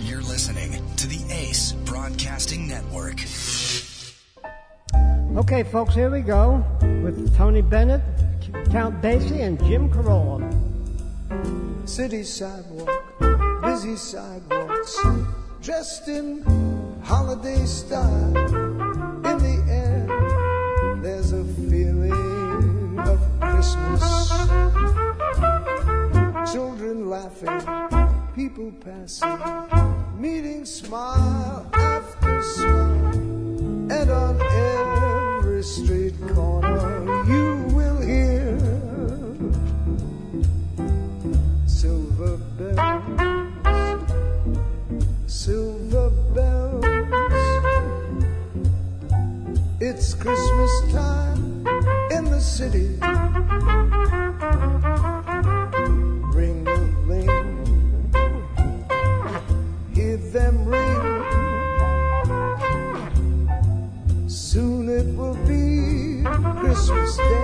You're listening to the Ace Broadcasting Network. Okay, folks, here we go with Tony Bennett, Count Basie, and Jim Carolla. City sidewalk, busy sidewalks, dressed in holiday style. In the air, there's a feeling of Christmas. Children laughing, people passing, meeting smile after smile, and on every street corner you will hear silver bells, silver bells. It's Christmas time in the city. It will be Christmas Day.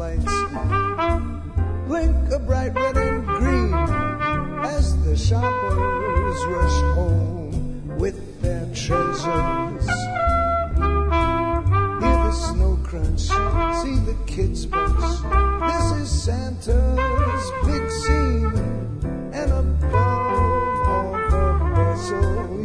Stoplights, blink a bright red and green as the shoppers rush home with their treasures. Hear the snow crunch, see the kids buzz. This is Santa's big scene, and above all the bustle,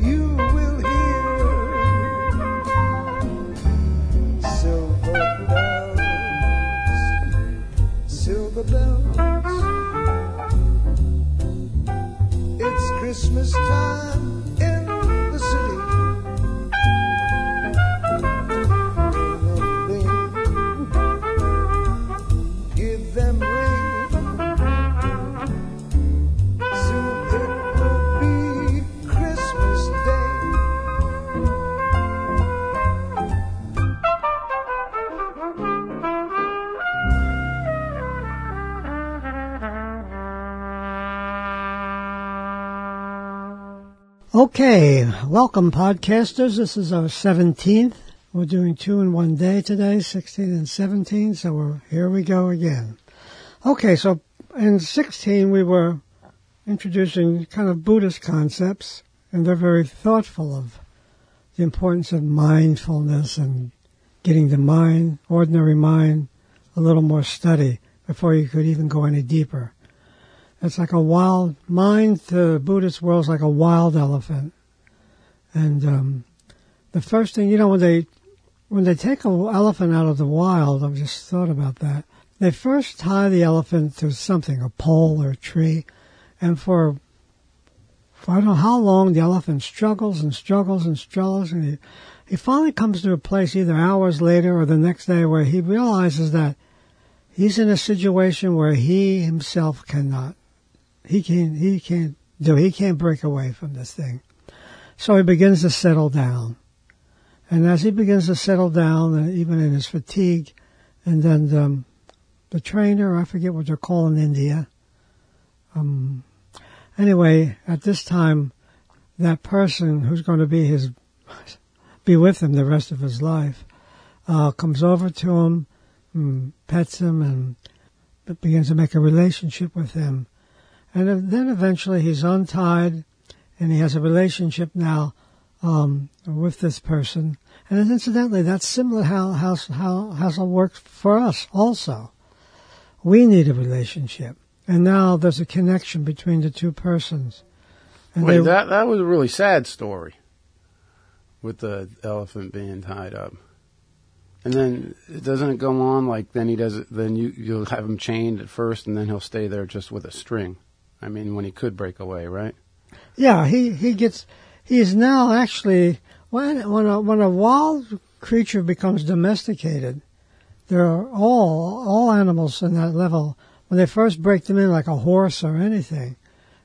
Okay, welcome, podcasters. This is our 17th. We're doing two in one day today, 16 and 17, so we're, here we go again. Okay, so in 16 we were introducing kind of Buddhist concepts, and they're very thoughtful of the importance of mindfulness and getting the mind, ordinary mind, a little more study before you could even go any deeper. It's like a wild mind the Buddhist world is like a wild elephant. And um, the first thing you know when they when they take an elephant out of the wild, I've just thought about that. They first tie the elephant to something, a pole or a tree, and for, for I don't know how long the elephant struggles and struggles and struggles, and he, he finally comes to a place either hours later or the next day where he realizes that he's in a situation where he himself cannot he can't he can't do he can't break away from this thing. So he begins to settle down. And as he begins to settle down even in his fatigue and then um, the trainer i forget what they're called in india um, anyway at this time that person who's going to be his be with him the rest of his life uh, comes over to him and pets him and begins to make a relationship with him and then eventually he's untied and he has a relationship now um, with this person. And incidentally, that's similar how how how how it works for us also. we need a relationship. And now there's a connection between the two persons. And Wait, they- that that was a really sad story with the elephant being tied up. And then doesn't it go on like then he does it then you you'll have him chained at first and then he'll stay there just with a string. I mean when he could break away, right? Yeah, he, he gets, he is now actually, when, when a, when a wild creature becomes domesticated, there are all, all animals in that level, when they first break them in like a horse or anything,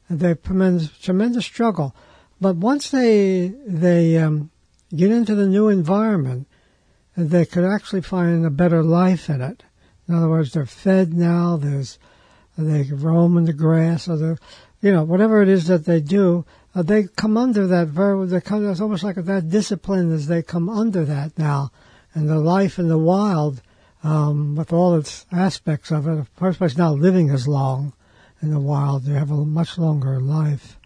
they tremendous, tremendous struggle. But once they, they, um, get into the new environment, they could actually find a better life in it. In other words, they're fed now, there's, they roam in the grass or the, you know, whatever it is that they do, uh, they come under that very, they come, it's almost like that discipline as they come under that now. And the life in the wild, um, with all its aspects of it, first place not living as long in the wild, they have a much longer life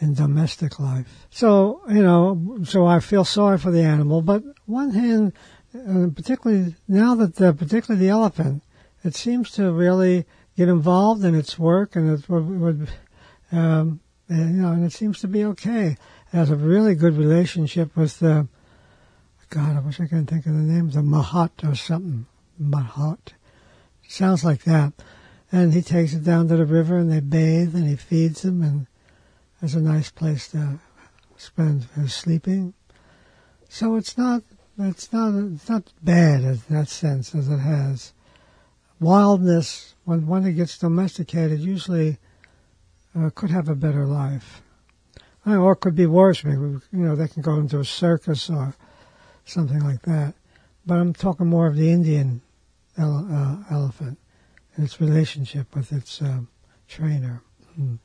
in domestic life. So, you know, so I feel sorry for the animal, but one hand, uh, particularly now that the, particularly the elephant, it seems to really get involved in its work and it would, um, you know, and it seems to be okay. It has a really good relationship with the, God, I wish I could think of the name, the Mahat or something. Mahat. Sounds like that. And he takes it down to the river and they bathe and he feeds them and it's a nice place to spend his sleeping. So it's not, it's not, it's not bad in that sense as it has. Wildness, when, it gets domesticated, usually uh, could have a better life. Or it could be worse. Maybe, you know, they can go into a circus or something like that. But I'm talking more of the Indian ele- uh, elephant and its relationship with its um, trainer. Mm.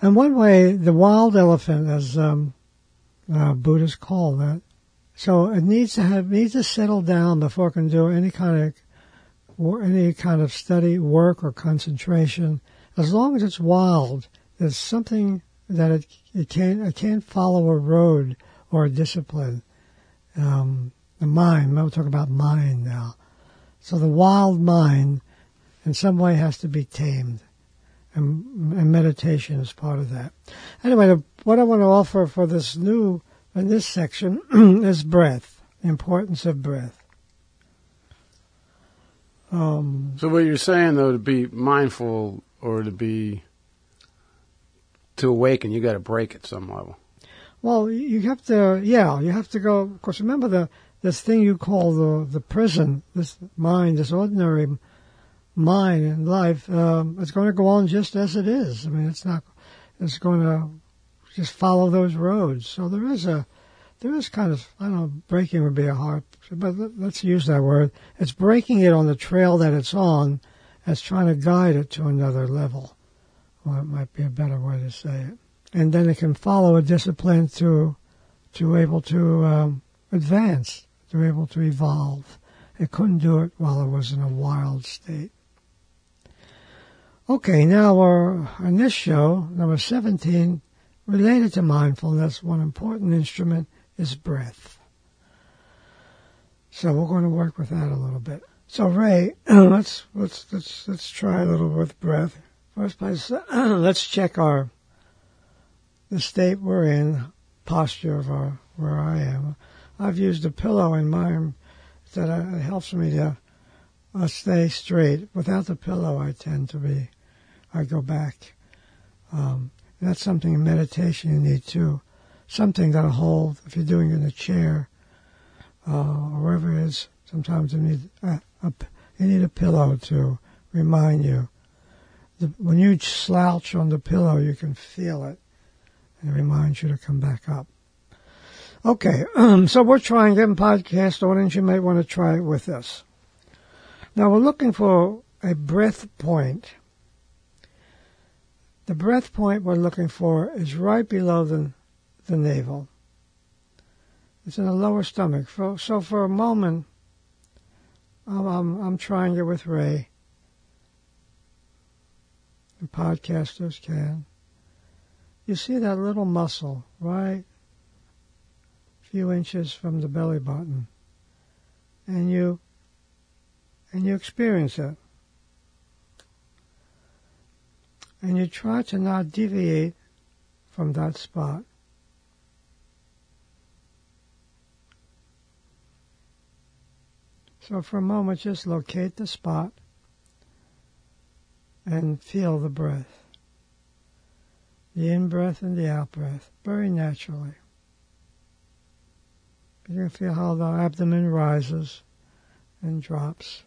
And one way, the wild elephant, as um, uh, Buddhists call that, so it needs to have needs to settle down before it can do any kind of or any kind of study, work, or concentration. As long as it's wild, there's something that it it can't it can't follow a road or a discipline. Um, the mind. We'll talk about mind now. So the wild mind, in some way, has to be tamed, and, and meditation is part of that. Anyway, the, what I want to offer for this new in this section is breath. The importance of breath. Um, So what you're saying though to be mindful or to be to awaken you got to break at some level. Well, you have to, yeah, you have to go. Of course, remember the this thing you call the the prison, this mind, this ordinary mind in life. Um, it's going to go on just as it is. I mean, it's not. It's going to just follow those roads. So there is a, there is kind of, I don't know, breaking would be a hard, but let- let's use that word. It's breaking it on the trail that it's on, as trying to guide it to another level. Well, it might be a better way to say it and then it can follow a discipline to to able to um, advance, to able to evolve. It couldn't do it while it was in a wild state. Okay, now we're on this show, number 17, related to mindfulness, one important instrument is breath. So we're going to work with that a little bit. So Ray, let's let's let's let's try a little with breath. First place, let's check our the state we're in, posture of our where I am. I've used a pillow in mine that helps me to uh, stay straight. Without the pillow, I tend to be, I go back. Um, that's something in meditation you need too. Something that'll hold if you're doing it in a chair uh, or wherever it is. Sometimes you need a, a, you need a pillow to remind you. The, when you slouch on the pillow, you can feel it and it reminds you to come back up. Okay, um, so we're trying getting podcast audience. You might want to try it with us. Now we're looking for a breath point. The breath point we're looking for is right below the, the navel. It's in the lower stomach. So, for a moment, I'm, I'm, I'm trying it with Ray. The podcasters can you see that little muscle right a few inches from the belly button and you and you experience it And you try to not deviate from that spot. So for a moment, just locate the spot and feel the breath. The in breath and the out breath, very naturally. You can feel how the abdomen rises and drops.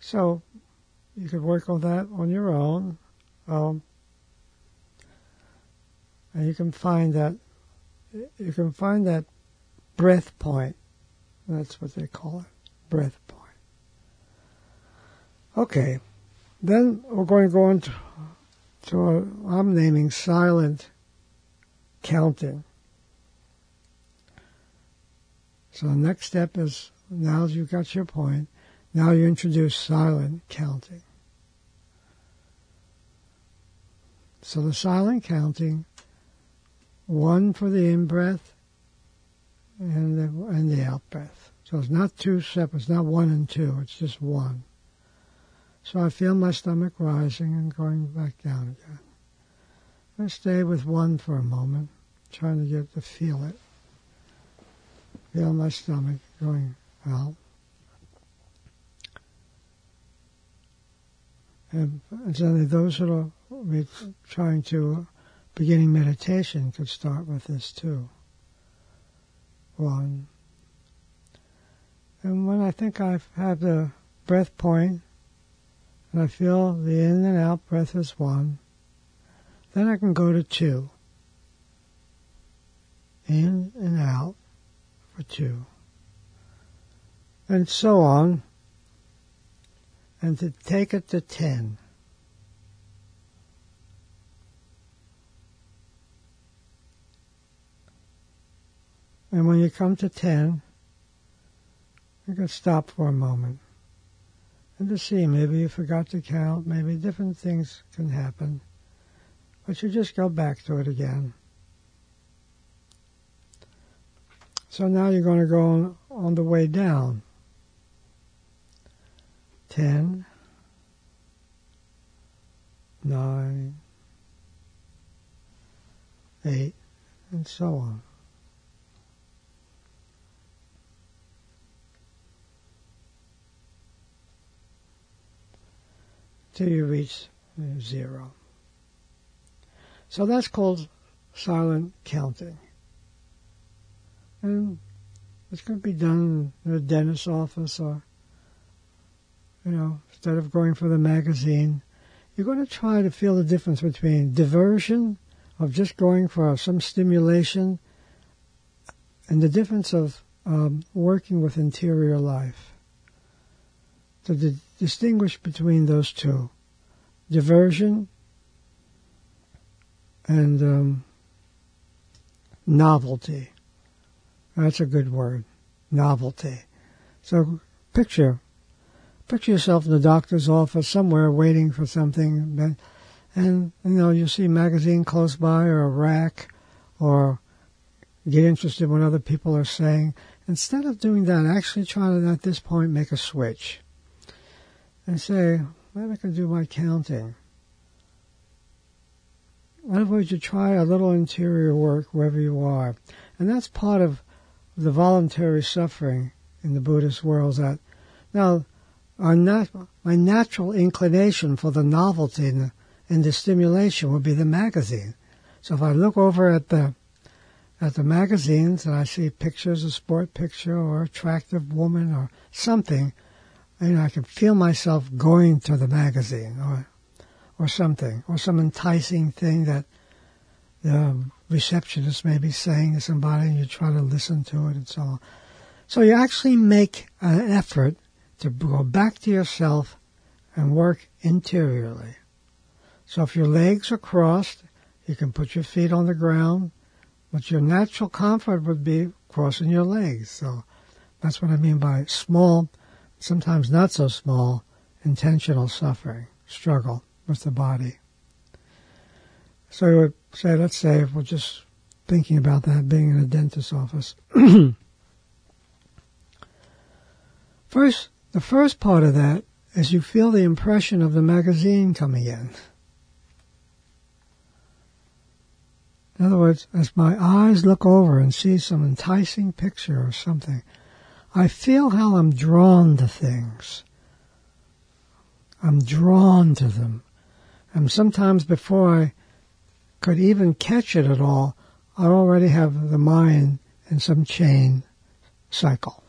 So you could work on that on your own. Um, and you can find that you can find that breath point. That's what they call it, breath point. Okay, then we're going to go into to a, I'm naming silent counting. So the next step is now you've got your point. Now you introduce silent counting. So the silent counting, one for the in breath and the, and the out breath. So it's not two separate, it's not one and two, it's just one. So I feel my stomach rising and going back down again. I stay with one for a moment, trying to get to feel it. Feel my stomach going out. And certainly those that are trying to beginning meditation could start with this too. One. And when I think I've had the breath point, and I feel the in and out breath is one, then I can go to two. In and out for two. And so on and to take it to 10. And when you come to 10, you can stop for a moment and to see maybe you forgot to count, maybe different things can happen, but you just go back to it again. So now you're going to go on, on the way down. 10, 9, 8, and so on. Till you reach zero. So that's called silent counting. And it's going to be done in a dentist's office or you know, instead of going for the magazine, you're going to try to feel the difference between diversion of just going for some stimulation and the difference of um, working with interior life. Di- distinguish between those two diversion and um, novelty. That's a good word, novelty. So picture picture yourself in the doctor's office somewhere waiting for something, and you know you see a magazine close by or a rack, or get interested when other people are saying. Instead of doing that, actually try to at this point make a switch and say, maybe I can do my counting. In other words, you try a little interior work wherever you are, and that's part of the voluntary suffering in the Buddhist world. That now our nat- my natural inclination for the novelty and the, and the stimulation would be the magazine. So if I look over at the at the magazines and I see pictures, a sport picture or attractive woman or something, know, I can feel myself going to the magazine or or something, or some enticing thing that the receptionist may be saying to somebody and you try to listen to it and so on. So you actually make an effort to go back to yourself and work interiorly. So if your legs are crossed, you can put your feet on the ground, but your natural comfort would be crossing your legs. So that's what I mean by small, sometimes not so small, intentional suffering, struggle with the body. So you would say, let's say, if we're just thinking about that being in a dentist's office. First, the first part of that is you feel the impression of the magazine coming in. In other words, as my eyes look over and see some enticing picture or something, I feel how I'm drawn to things. I'm drawn to them. And sometimes before I could even catch it at all, I already have the mind in some chain cycle.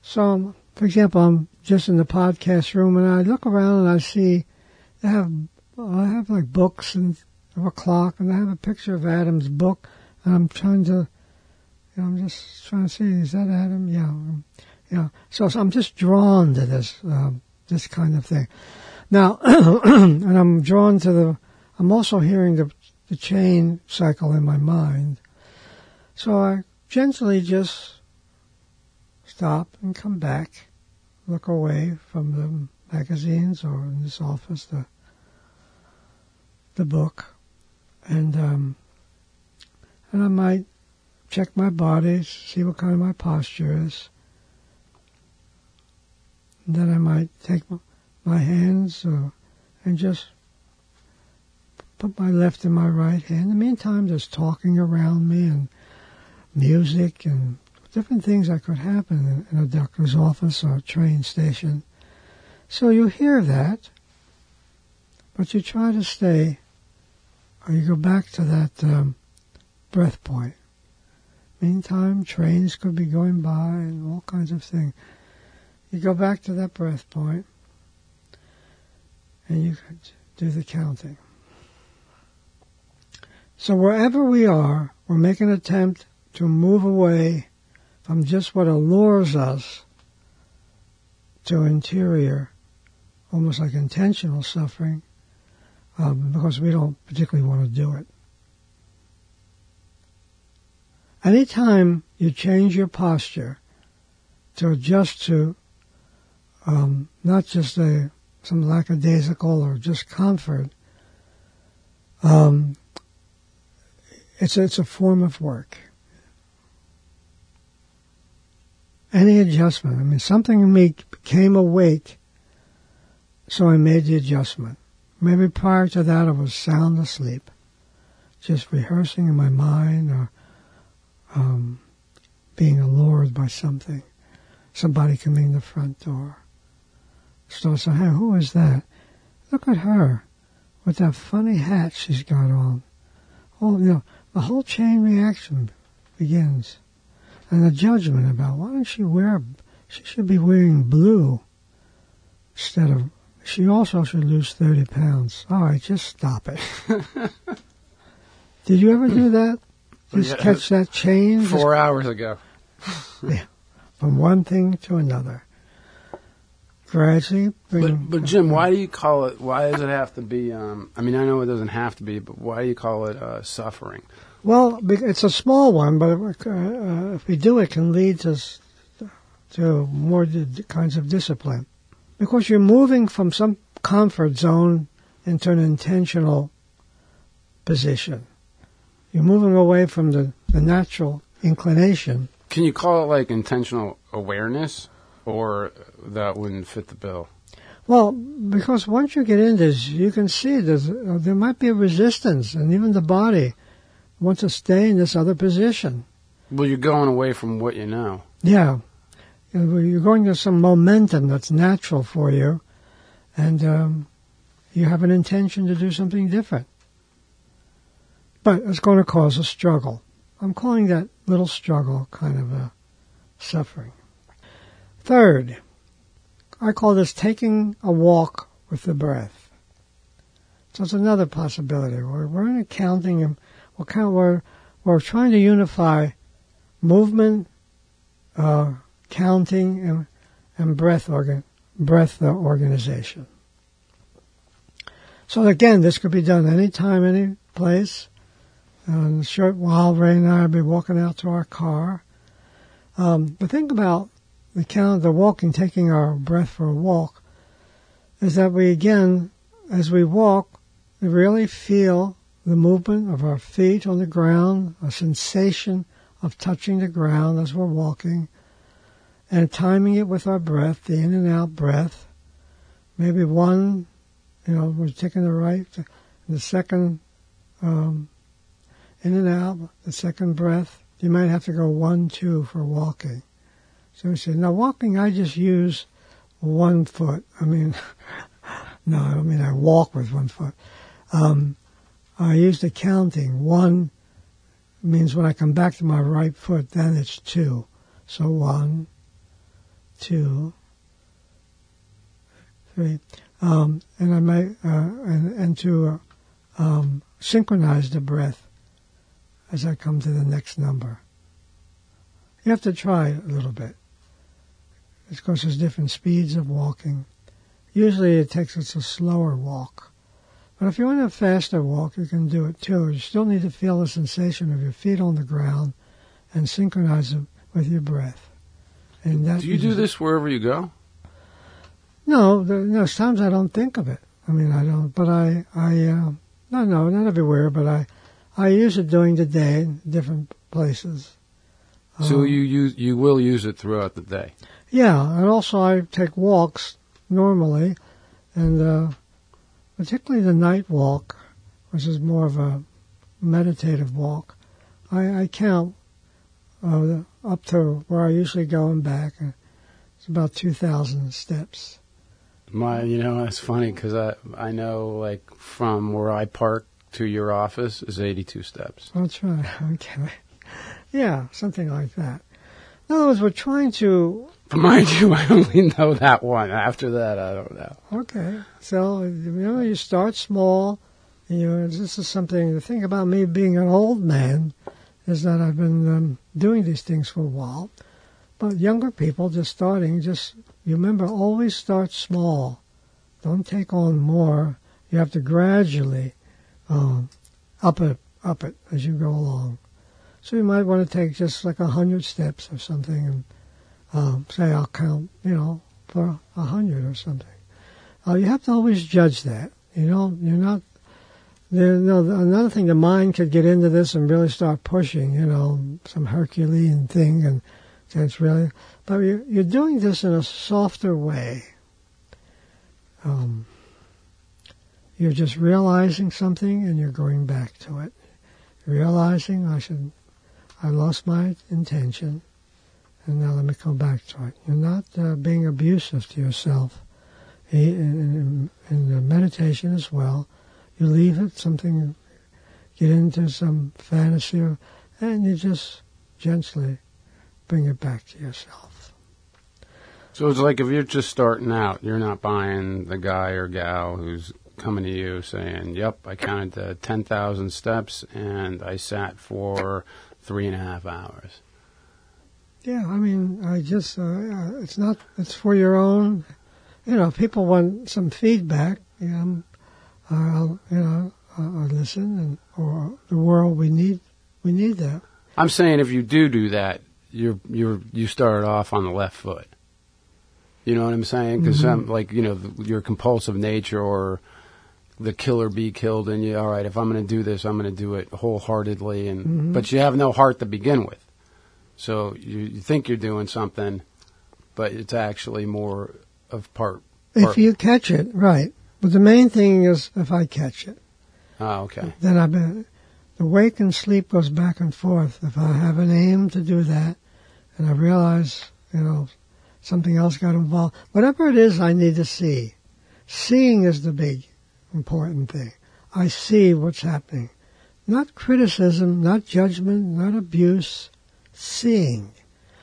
So, for example, I'm just in the podcast room and I look around and I see they have I have like books and a clock and I have a picture of Adam's book and I'm trying to you know, I'm just trying to see is that Adam? Yeah, yeah. So, so I'm just drawn to this uh, this kind of thing. Now, and I'm drawn to the. I'm also hearing the the chain cycle in my mind. So I gently just stop and come back, look away from the magazines or in this office the the book, and um, and I might check my body, see what kind of my posture is. Then I might take my hands uh, and just put my left and my right hand. In the meantime, there's talking around me and music and different things that could happen in, in a doctor's office or a train station. So you hear that, but you try to stay, or you go back to that um, breath point. Meantime, trains could be going by and all kinds of things. You go back to that breath point, and you could do the counting. So wherever we are, we're making an attempt to move away from just what allures us to interior, almost like intentional suffering, um, because we don't particularly want to do it. Anytime you change your posture to adjust to um, not just a some lackadaisical or just comfort, um, it's it's a form of work. Any adjustment. I mean, something in me became awake, so I made the adjustment. Maybe prior to that, I was sound asleep, just rehearsing in my mind or um, being allured by something. Somebody coming in the front door. So saying, hey, who is that? Look at her with that funny hat she's got on. Oh, you know, the whole chain reaction begins. And the judgment about why don't she wear, she should be wearing blue instead of, she also should lose 30 pounds. All right, just stop it. Did you ever do that? Just catch that? Just- Four hours ago. yeah, from one thing to another. Gradually But, but Jim, why do you call it? Why does it have to be? Um, I mean, I know it doesn't have to be, but why do you call it uh, suffering? Well, it's a small one, but uh, if we do, it can lead to to more kinds of discipline, because you're moving from some comfort zone into an intentional position. You're moving away from the, the natural inclination. Can you call it like intentional awareness, or that wouldn't fit the bill? Well, because once you get in this, you can see there's, uh, there might be a resistance, and even the body wants to stay in this other position. Well, you're going away from what you know. Yeah. Know, You're going to some momentum that's natural for you, and um, you have an intention to do something different. But it's going to cause a struggle. I'm calling that little struggle kind of a suffering. Third, I call this taking a walk with the breath. So it's another possibility. We're, we're in accounting and we're, kind of, we're, we're trying to unify movement, uh, counting, and, and breath organ, breath organization. So again, this could be done anytime, any place. In a short while, Ray and I will be walking out to our car. Um, the thing about the count, the walking, taking our breath for a walk, is that we again, as we walk, we really feel the movement of our feet on the ground, a sensation of touching the ground as we're walking and timing it with our breath, the in and out breath. Maybe one, you know, we're taking the right, the second um, in and out, the second breath. You might have to go one, two for walking. So he said, now walking, I just use one foot. I mean, no, I don't mean I walk with one foot. Um, I use the counting. One means when I come back to my right foot, then it's two. So one, two, three, um, and I may uh, and, and to uh, um, synchronize the breath as I come to the next number. You have to try a little bit. Of course, there's different speeds of walking. Usually it takes us a slower walk. But if you want a faster walk, you can do it too. You still need to feel the sensation of your feet on the ground and synchronize it with your breath. And that Do you do this wherever you go? No, there, there's times I don't think of it. I mean, I don't, but I, I, uh, no, no, not everywhere, but I, I use it during the day in different places. So Um, you use you will use it throughout the day. Yeah, and also I take walks normally, and uh, particularly the night walk, which is more of a meditative walk. I, I count uh, up to where I usually go and back. Uh, it's about two thousand steps. My, you know, it's funny because I I know like from where I park to your office is 82 steps. That's right. Okay. Yeah, something like that. In other words, we're trying to. Mind you, I only know that one. After that, I don't know. Okay, so you know, you start small. You know, this is something. The thing about me being an old man is that I've been um, doing these things for a while. But younger people just starting, just you remember, always start small. Don't take on more. You have to gradually um, up it, up it as you go along. So you might want to take just like a hundred steps or something, and um, say I'll count, you know, for a hundred or something. Uh, you have to always judge that. You know, you're not. There, no, another thing, the mind could get into this and really start pushing. You know, some Herculean thing, and that's really. But you're, you're doing this in a softer way. Um, you're just realizing something, and you're going back to it. Realizing I should, I lost my intention, and now let me come back to it. You're not uh, being abusive to yourself. In, in, in meditation as well, you leave it something, get into some fantasy, and you just gently bring it back to yourself. So it's like if you're just starting out, you're not buying the guy or gal who's coming to you saying, "Yep, I counted to ten thousand steps and I sat for three and a half hours." Yeah, I mean, I just, uh, uh, it's not, it's for your own, you know, people want some feedback, you know, I'll, you know, I'll, listen and, or the world, we need, we need that. I'm saying if you do do that, you're you're you started off on the left foot. You know what I'm saying? Because Mhm. like you know the, your compulsive nature or the killer bee killed in you. All right, if I'm going to do this, I'm going to do it wholeheartedly, and Mhm. but you have no heart to begin with. So you, you think you're doing something, but it's actually more of part. If you catch it, right. But the main thing is if I catch it, oh, okay. then I've been, the wake and sleep goes back and forth. If I have an aim to do that, and I realize, you know, something else got involved, whatever it is I need to see, seeing is the big important thing. I see what's happening. Not criticism, not judgment, not abuse, seeing.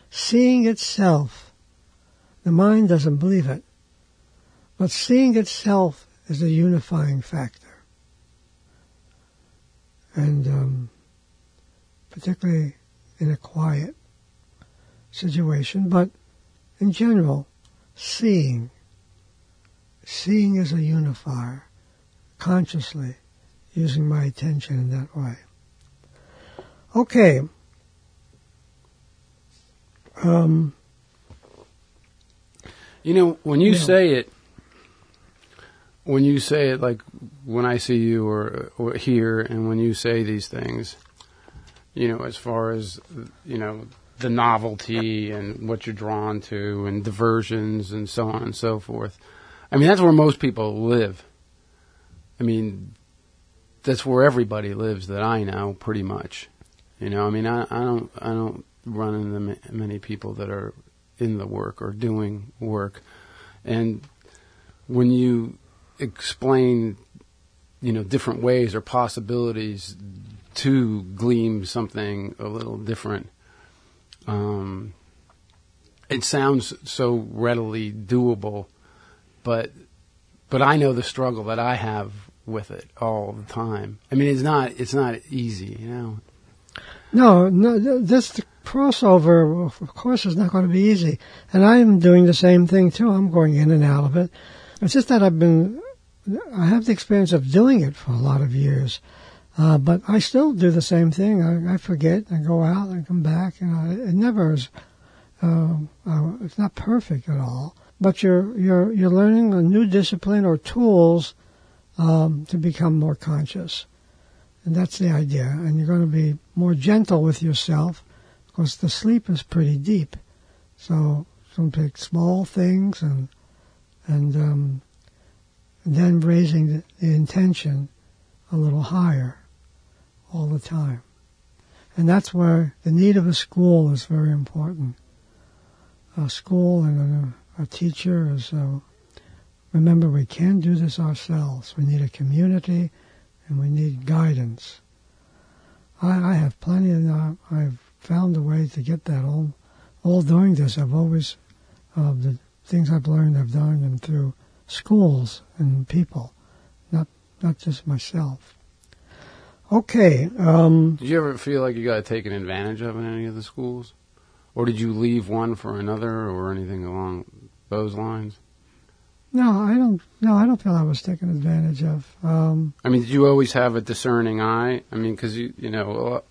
Seeing itself. The mind doesn't believe it. But seeing itself is a unifying factor. And um, particularly in a quiet situation, but in general, seeing. Seeing is a unifier, consciously using my attention in that way. Okay. Um, You know, when you Yeah. say it, when you say it, like when I see you or, or here, and when you say these things, You know, as far as you know, the novelty and what you're drawn to, and diversions and so on and so forth. I mean, that's where most people live. I mean, that's where everybody lives that I know, pretty much. You know, I mean, I, I don't, I don't run into ma- many people that are in the work or doing work, and when you explain, you know, different ways or possibilities to glean something a little different, um, it sounds so readily doable, but but I know the struggle that I have with it all the time. I mean, it's not it's not easy, you know. No, no, this crossover, of course, is not going to be easy. And I'm doing the same thing too. I'm going in and out of it. It's just that I've been, I have the experience of doing it for a lot of years. Uh, but I still do the same thing. I, I forget. I go out and come back. Know, it never is. Uh, uh, it's not perfect at all. But you're you're you're learning a new discipline or tools um, to become more conscious, and that's the idea. And you're going to be more gentle with yourself because the sleep is pretty deep. So some pick small things and and, um, then raising the, the intention a little higher all the time. And that's where the need of a school is very important. A school and a, a teacher uh, remember we can't do this ourselves. We need a community and we need guidance. I, I have plenty of, uh, I've found a way to get that all, all doing this. I've always, uh, the things I've learned, I've done them through schools and people, not, not just myself. Okay. Um, Did you ever feel like you got taken advantage of in any of the schools, or did you leave one for another, or anything along those lines? no, I don't. No, I don't feel I was taken advantage of. Um, I mean, did you always have a discerning eye? I mean, because you you know,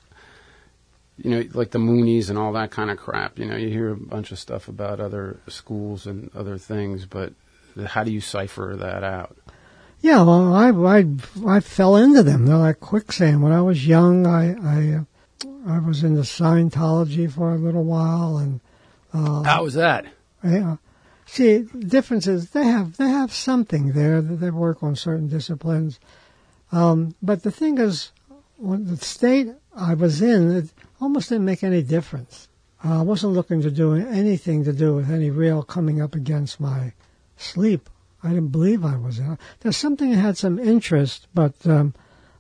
you know, like the Moonies and all that kind of crap. You know, you hear a bunch of stuff about other schools and other things, but how do you cipher that out? yeah, well, I, I, I fell into them. They're like quicksand. When I was young, I, I, uh, I was into Scientology for a little while, and uh, How was that? Yeah. See, the difference is they have they have something there that they work on certain disciplines. Um, but the thing is, when the state I was in, it almost didn't make any difference. I wasn't looking to do anything to do with any real coming up against my sleep. I didn't believe I was in. There's something that had some interest, but um,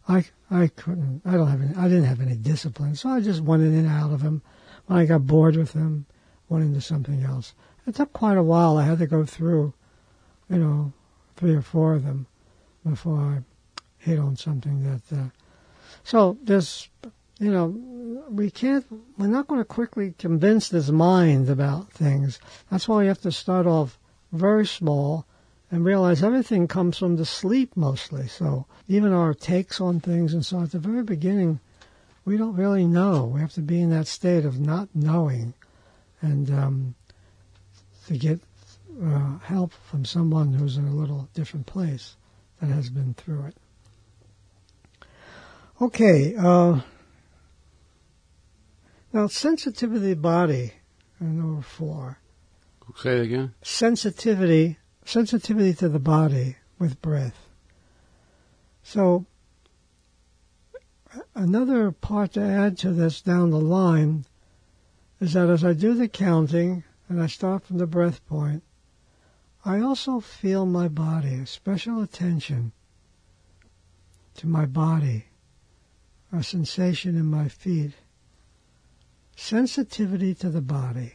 I I couldn't. I don't have any. I didn't have any discipline, so I just went in and out of them. When I got bored with them, went into something else. It took quite a while. I had to go through, you know, three or four of them before I hit on something that. Uh, so there's, you know, we can't. We're not going to quickly convince this mind about things. That's why we have to start off very small and realize everything comes from the sleep mostly. So even our takes on things and so at the very beginning, we don't really know. We have to be in that state of not knowing, and um, to get uh, help from someone who's in a little different place that has been through it. Okay, uh, now sensitivity body, uh, number four. Say it again. Sensitivity, sensitivity to the body with breath. So, another part to add to this down the line is that as I do the counting and I start from the breath point, I also feel my body, a special attention to my body, a sensation in my feet, sensitivity to the body.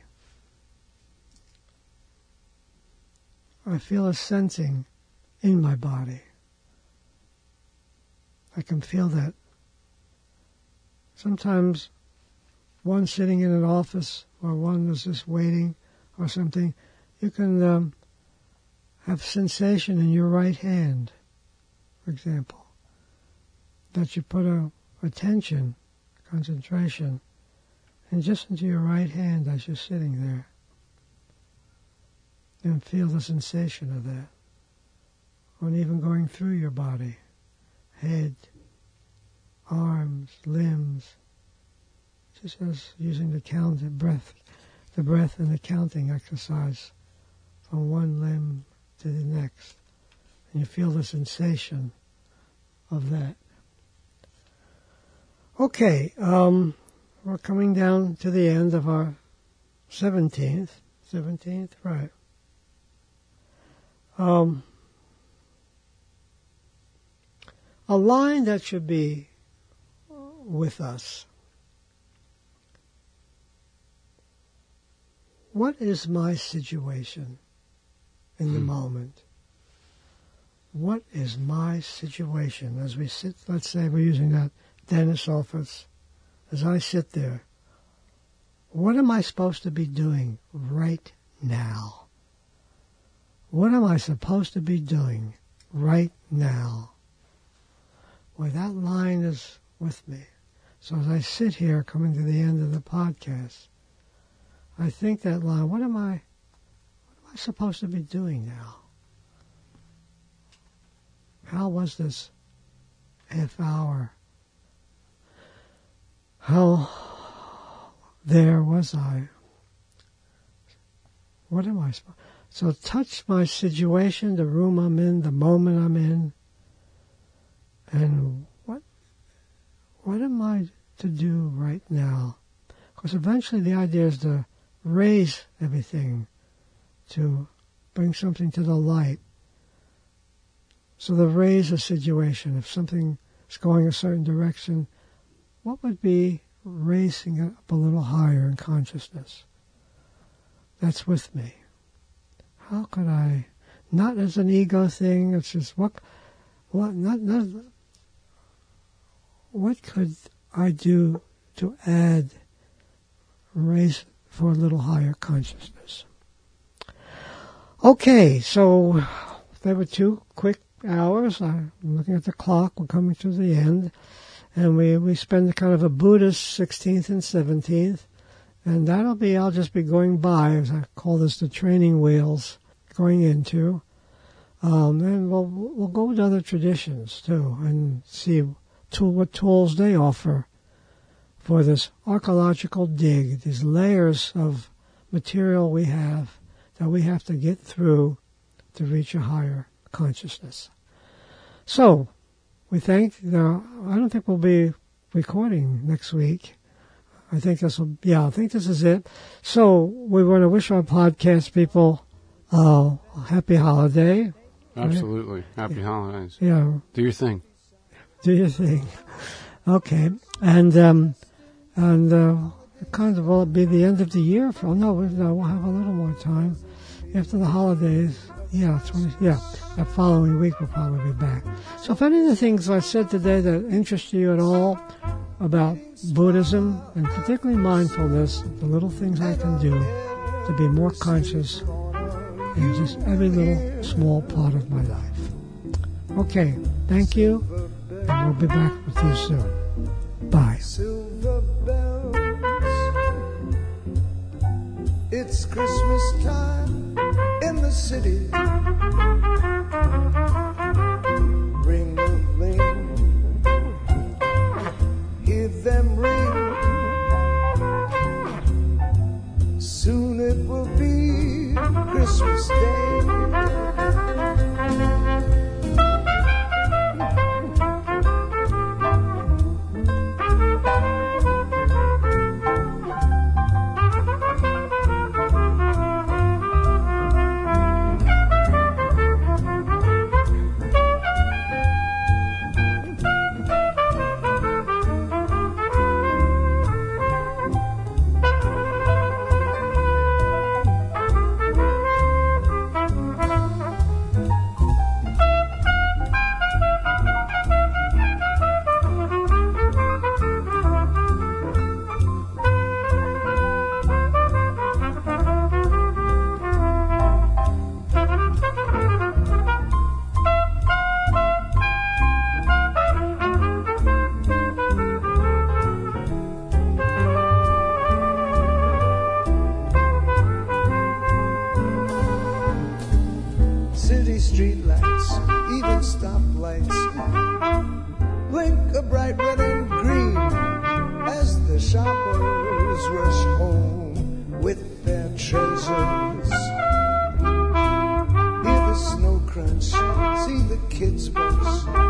I feel a sensing in my body. I can feel that. Sometimes one sitting in an office or one is just waiting or something, you can um, have sensation in your right hand, for example, that you put a attention, concentration, and just into your right hand as you're sitting there. And feel the sensation of that. Or even going through your body, head, arms, limbs, just as using the count, the breath, the breath and the counting exercise from one limb to the next. And you feel the sensation of that. Okay, um, we're coming down to the end of our 17th. 17th, right. Um, a line that should be with us. What is my situation in the Hmm. moment? What is my situation as we sit? Let's say we're using that dentist office. As I sit there, what am I supposed to be doing right now? What am I supposed to be doing right now? Well, that line is with me. So as I sit here coming to the end of the podcast, I think that line, what am I what am I supposed to be doing now? How was this half hour? How there was I? What am I supposed So touch my situation, the room I'm in, the moment I'm in, and what what am I to do right now? Because eventually the idea is to raise everything, to bring something to the light. So to raise a situation, if something is going a certain direction, what would be raising it up a little higher in consciousness? That's with me. How could I, not as an ego thing, it's just what, what, not, not, what could I do to add, raise for a little higher consciousness? Okay, so there were two quick hours. I'm looking at the clock. We're coming to the end. And we, we spend kind of a Buddhist 16th and 17th. And that'll be, I'll just be going by, as I call this the training wheels, going into. Um, and we'll, we'll go with other traditions too and see tool, what tools they offer for this archaeological dig, these layers of material we have that we have to get through to reach a higher consciousness. So, we thank the, I don't think we'll be recording next week. I think this will, yeah, I think this is it. So, we want to wish our podcast people uh, a happy holiday. Absolutely. Happy holidays. Yeah, Do your thing. do your thing. Okay, and um, and uh, it kind of will be the end of the year. For no, we- no, we'll have a little more time after the holidays. Yeah, 20, yeah, that following week we'll probably be back. So if any of the things I said today that interest you at all about Buddhism and particularly mindfulness, the little things I can do to be more conscious in just every little small part of my life. Okay, thank you, and we'll be back with you soon. Bye. Silver bells. It's Christmas time in the city. kids was.